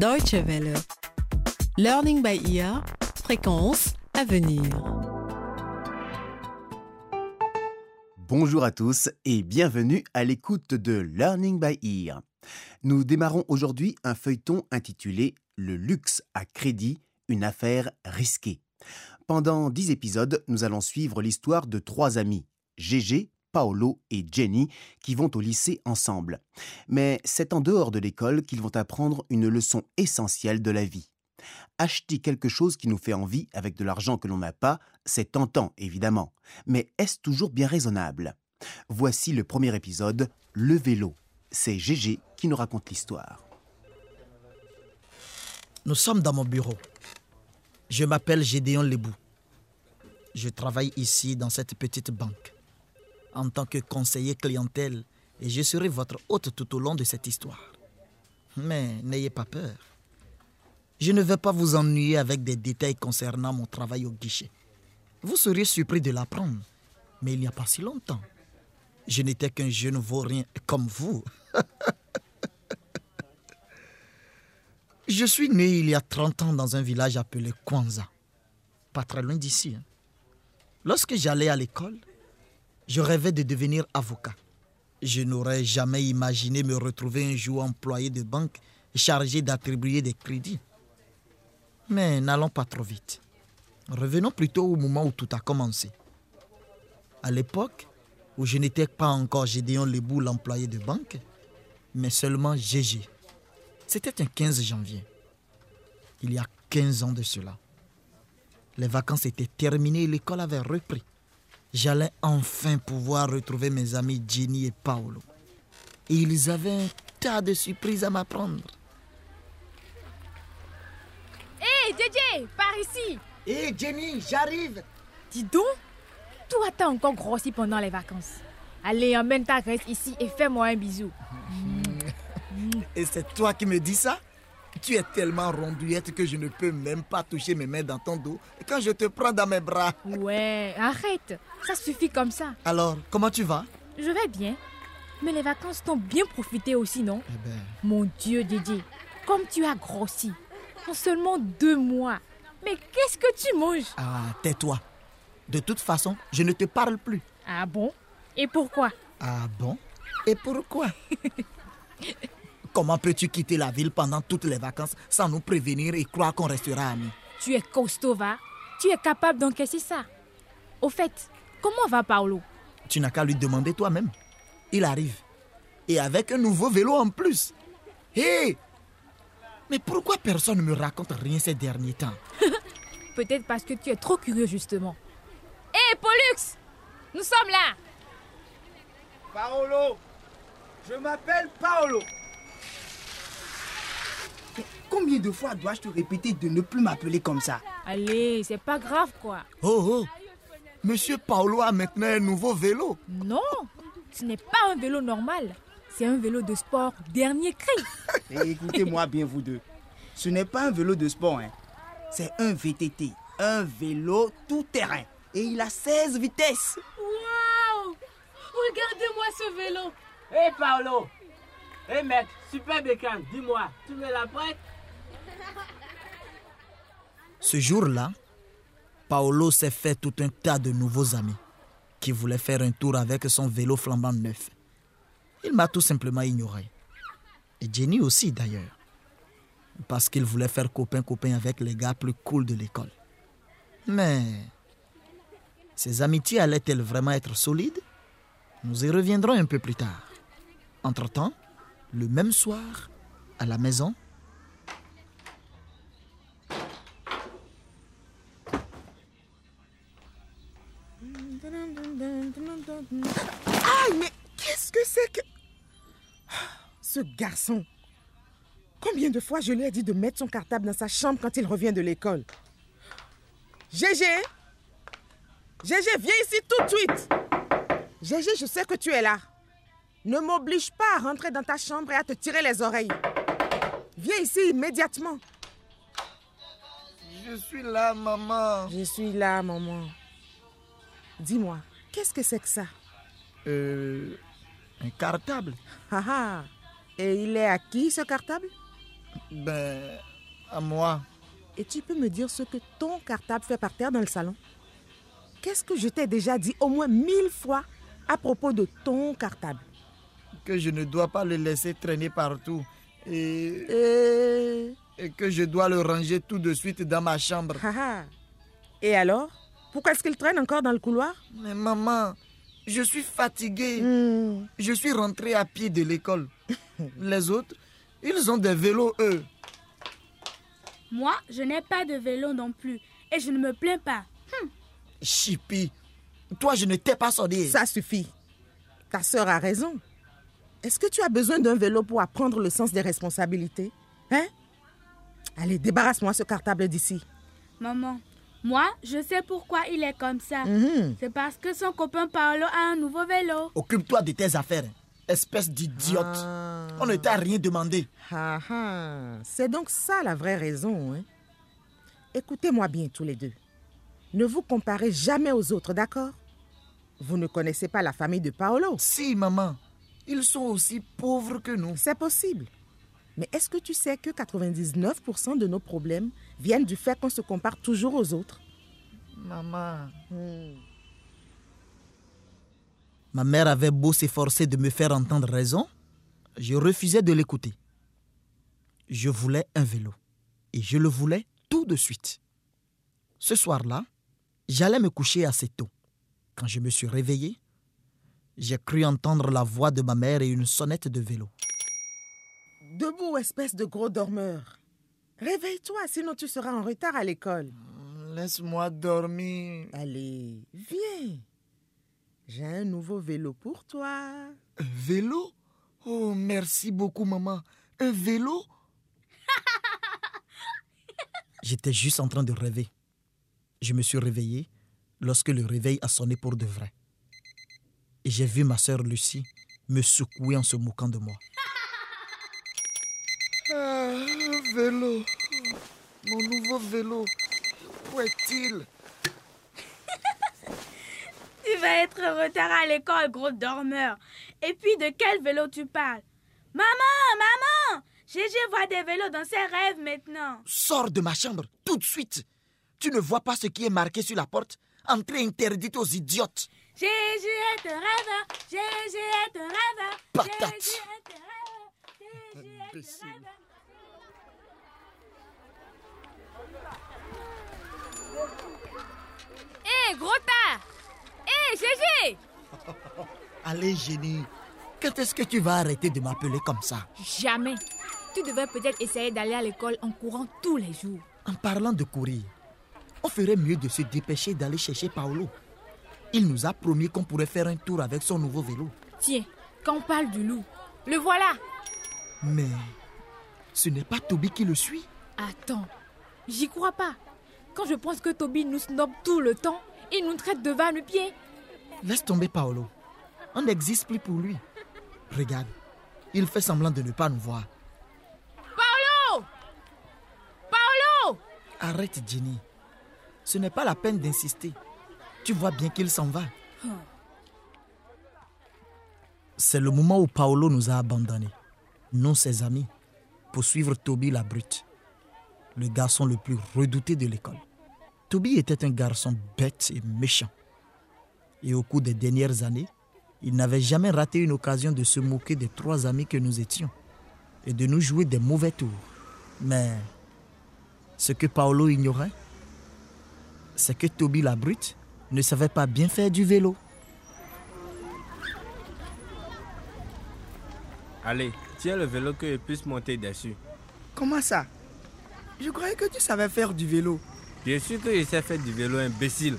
Deutsche Welle. Learning by ear. Fréquence à venir. Bonjour à tous et bienvenue à l'écoute de Learning by Ear. Nous démarrons aujourd'hui un feuilleton intitulé Le luxe à crédit, une affaire risquée. Pendant dix épisodes, nous allons suivre l'histoire de trois amis, Gégé, Paolo et Jenny, qui vont au lycée ensemble. Mais c'est en dehors de l'école qu'ils vont apprendre une leçon essentielle de la vie. Acheter quelque chose qui nous fait envie avec de l'argent que l'on n'a pas, c'est tentant, évidemment. Mais est-ce toujours bien raisonnable? Voici le premier épisode, Le vélo. C'est Gégé qui nous raconte l'histoire. Nous sommes dans mon bureau. Je m'appelle Gédéon Lebou. Je travaille ici dans cette petite banque en tant que conseiller clientèle et je serai votre hôte tout au long de cette histoire. Mais n'ayez pas peur. Je ne vais pas vous ennuyer avec des détails concernant mon travail au guichet. Vous seriez surpris de l'apprendre, mais il n'y a pas si longtemps. Je n'étais qu'un jeune vaurien comme vous. je suis né il y a 30 ans dans un village appelé Kwanza, pas très loin d'ici. hein. Lorsque j'allais à l'école, je rêvais de devenir avocat. Je n'aurais jamais imaginé me retrouver un jour employé de banque chargé d'attribuer des crédits. Mais n'allons pas trop vite. Revenons plutôt au moment où tout a commencé. À l'époque où je n'étais pas encore Gédéon Lebou, l'employé de banque, mais seulement Gégé. C'était un 15 janvier. Il y a 15 ans de cela. Les vacances étaient terminées et l'école avait repris j'allais enfin pouvoir retrouver mes amis Jenny et Paolo. Et ils avaient un tas de surprises à m'apprendre. Hé, JJ, par ici Hé Jenny, j'arrive Dis donc, toi t'as encore grossi pendant les vacances. Allez, emmène ta graisse ici et fais-moi un bisou. Et c'est toi qui me dis ça? Tu es tellement rondouillette que je ne peux même pas toucher mes mains dans ton dos quand je te prends dans mes bras. Ouais, arrête, ça suffit comme ça. Alors, comment tu vas? Je vais bien. Mais les vacances t'ont bien profité aussi, non? Eh ben, Mon Dieu, Dédé, comme tu as grossi. En seulement deux mois. Mais qu'est-ce que tu manges? Ah, tais-toi. De toute façon, je ne te parle plus. Ah bon? Et pourquoi? Ah bon? Et pourquoi? Comment peux-tu quitter la ville pendant toutes les vacances sans nous prévenir et croire qu'on restera amis? Tu es costaud, va. Tu es capable d'encaisser ça. Au fait, comment va Paolo? Tu n'as qu'à lui demander toi-même. Il arrive. Et avec un nouveau vélo en plus. Hé! Mais pourquoi personne ne me raconte rien ces derniers temps? Peut-être parce que tu es trop curieux, justement. Hé, Pollux! Nous sommes là! Paolo! Je m'appelle Paolo Combien de fois dois-je te répéter de ne plus m'appeler comme ça? Allez, c'est pas grave, quoi. Oh oh Monsieur Paolo a maintenant un nouveau vélo. Non, ce n'est pas un vélo normal. C'est un vélo de sport dernier cri. Et écoutez-moi bien vous deux. Ce n'est pas un vélo de sport, hein. c'est un VTT, un vélo tout-terrain. Et il a 16 vitesses. Waouh Regardez-moi ce vélo. Hé Paolo Hé mec, super bécane, dis-moi, tu me la prêtes? Ce jour-là, Paolo s'est fait tout un tas de nouveaux amis qui voulaient faire un tour avec son vélo flambant neuf. Il m'a tout simplement ignoré. Et Jenny aussi d'ailleurs. Parce qu'il voulait faire copain-copain avec les gars plus cool de l'école. Mais ces amitiés allaient-elles vraiment être solides? Nous y reviendrons un peu plus tard. Entre-temps, le même soir, à la maison, Aïe, mais qu'est-ce que c'est que... Ce garçon. Combien de fois je lui ai dit de mettre son cartable dans sa chambre quand il revient de l'école Gégé Gégé, viens ici tout de suite Gégé, je sais que tu es là. Ne m'oblige pas à rentrer dans ta chambre et à te tirer les oreilles. Viens ici immédiatement. Je suis là, maman. Je suis là, maman. Dis-moi, qu'est-ce que c'est que ça? Euh, un cartable Ah ah. Et il est à qui ce cartable? Ben, à moi. Et tu peux me dire ce que ton cartable fait par terre dans le salon? Qu'est-ce que je t'ai déjà dit au moins mille fois à propos de ton cartable? Que je ne dois pas le laisser traîner partout. Et, Et... et que je dois le ranger tout de suite dans ma chambre. Ah ah. Et alors? Pourquoi est-ce qu'il traîne encore dans le couloir? Mais maman, je suis fatigué. Hmm. Je suis rentré à pied de l'école. Les autres, ils ont des vélos, eux. Moi, je n'ai pas de vélo non plus. Et je ne me plains pas. Chippy, toi, je ne t'ai pas sonné. Ça suffit. Ta sœur a raison. Est-ce que tu as besoin d'un vélo pour apprendre le sens des responsabilités? Hein? Allez, débarrasse-moi ce cartable d'ici. Maman, moi, je sais pourquoi il est comme ça. Mhm. C'est parce que son copain Paolo a un nouveau vélo. Occupe-toi de tes affaires, espèce d'idiote. Ah. On ne t'a rien demandé. Ah, ah. C'est donc ça la vraie raison. Hein? Écoutez-moi bien tous les deux. Ne vous comparez jamais aux autres, d'accord? Vous ne connaissez pas la famille de Paolo. Si, maman, ils sont aussi pauvres que nous. C'est possible. Mais est-ce que tu sais que 99% de nos problèmes viennent du fait qu'on se compare toujours aux autres? Maman. Hmm. Ma mère avait beau s'efforcer de me faire entendre raison, je refusais de l'écouter. Je voulais un vélo. Et je le voulais tout de suite. Ce soir-là, j'allais me coucher assez tôt. Quand je me suis réveillé, j'ai cru entendre la voix de ma mère et une sonnette de vélo. Debout, espèce de gros dormeur. Réveille-toi, sinon tu seras en retard à l'école. Laisse-moi dormir. Allez, viens. J'ai un nouveau vélo pour toi. Un vélo? Oh, merci beaucoup, maman. Un vélo? J'étais juste en train de rêver. Je me suis réveillé lorsque le réveil a sonné pour de vrai. Et j'ai vu ma sœur Lucie me secouer en se moquant de moi. Ah, un vélo. Mon nouveau vélo. Où est-il? Vas être en retard à l'école, gros dormeur. Et puis, de quel vélo tu parles? Maman, maman Gégé voit des vélos dans ses rêves maintenant. Sors de ma chambre tout de suite. Tu ne vois pas ce qui est marqué sur la porte? Entrée interdite aux idiotes. Gégé est un rêveur. Gégé est un rêveur. Patate. Gégé est un rêveur. Gégé est un rêveur. Hé, gros tas Gégé Allez, génie. Quand est-ce que tu vas arrêter de m'appeler comme ça? Jamais. Tu devrais peut-être essayer d'aller à l'école en courant tous les jours. En parlant de courir, on ferait mieux de se dépêcher d'aller chercher Paolo. Il nous a promis qu'on pourrait faire un tour avec son nouveau vélo. Tiens, quand on parle du loup, le voilà. Mais ce n'est pas Toby qui le suit. Attends, j'y crois pas. Quand je pense que Toby nous snob tout le temps, il nous traite de vanne-pied. Laisse tomber Paolo. On n'existe plus pour lui. Regarde, il fait semblant de ne pas nous voir. Paolo Paolo Arrête, Jenny. Ce n'est pas la peine d'insister. Tu vois bien qu'il s'en va. C'est le moment où Paolo nous a abandonnés, nous ses amis, pour suivre Toby la brute, le garçon le plus redouté de l'école. Toby était un garçon bête et méchant. Et au cours des dernières années, il n'avait jamais raté une occasion de se moquer des trois amis que nous étions et de nous jouer des mauvais tours. Mais ce que Paolo ignorait, c'est que Toby la brute ne savait pas bien faire du vélo. Allez, tiens le vélo que je puisse monter dessus. Comment ça? Je croyais que tu savais faire du vélo. Bien sûr que je sais faire du vélo, imbécile.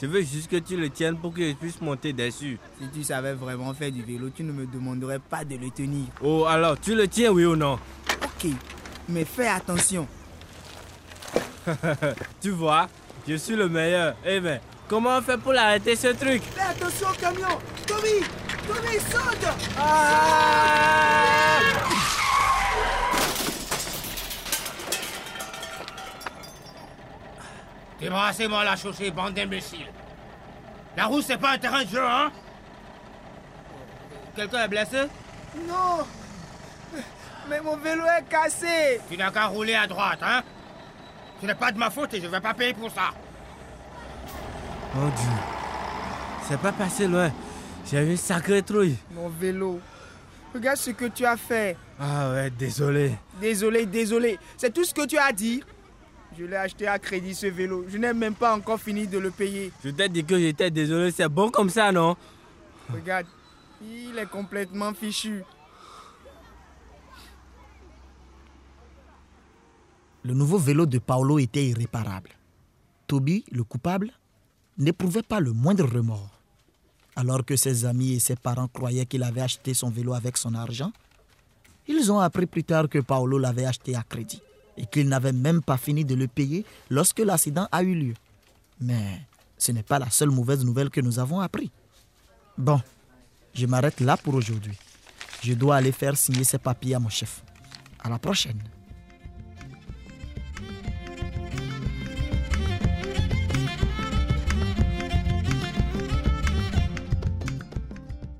Je veux juste que tu le tiennes pour que je puisse monter dessus. Si tu savais vraiment faire du vélo, tu ne me demanderais pas de le tenir. Oh, alors, tu le tiens, oui ou non? Ok, mais fais attention. Tu vois, je suis le meilleur. Eh ben, comment on fait pour l'arrêter ce truc? Fais attention au camion Tommy Tommy, saute Débarrassez-moi la chaussée, bande d'imbéciles. La route, c'est pas un terrain de jeu, hein? Quelqu'un est blessé? Non Mais mon vélo est cassé. Tu n'as qu'à rouler à droite, hein? Ce n'est pas de ma faute et je ne vais pas payer pour ça. Mon Dieu. C'est pas passé loin. J'ai eu une sacrée trouille. Mon vélo. Regarde ce que tu as fait. Ah ouais, désolé. Désolé, désolé. C'est tout ce que tu as dit. Je l'ai acheté à crédit ce vélo. Je n'ai même pas encore fini de le payer. Je t'ai dit que j'étais désolé. C'est bon comme ça, non? Regarde, il est complètement fichu. Le nouveau vélo de Paolo était irréparable. Toby, le coupable, n'éprouvait pas le moindre remords. Alors que ses amis et ses parents croyaient qu'il avait acheté son vélo avec son argent, ils ont appris plus tard que Paolo l'avait acheté à crédit et qu'il n'avait même pas fini de le payer lorsque l'accident a eu lieu. Mais ce n'est pas la seule mauvaise nouvelle que nous avons appris. Bon, je m'arrête là pour aujourd'hui. Je dois aller faire signer ces papiers à mon chef. À la prochaine.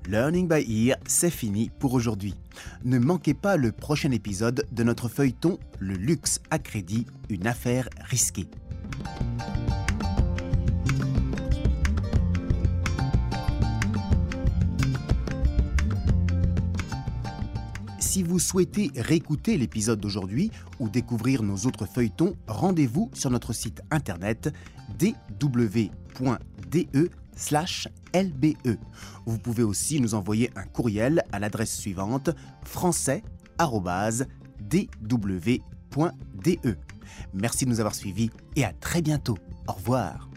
Learning by Ear, c'est fini pour aujourd'hui. Ne manquez pas le prochain épisode de notre feuilleton Le luxe à crédit, une affaire risquée. Si vous souhaitez réécouter l'épisode d'aujourd'hui ou découvrir nos autres feuilletons, rendez-vous sur notre site internet dw.de lbe. Vous pouvez aussi nous envoyer un courriel à l'adresse suivante français.dw.de. Merci de nous avoir suivis et à très bientôt. Au revoir.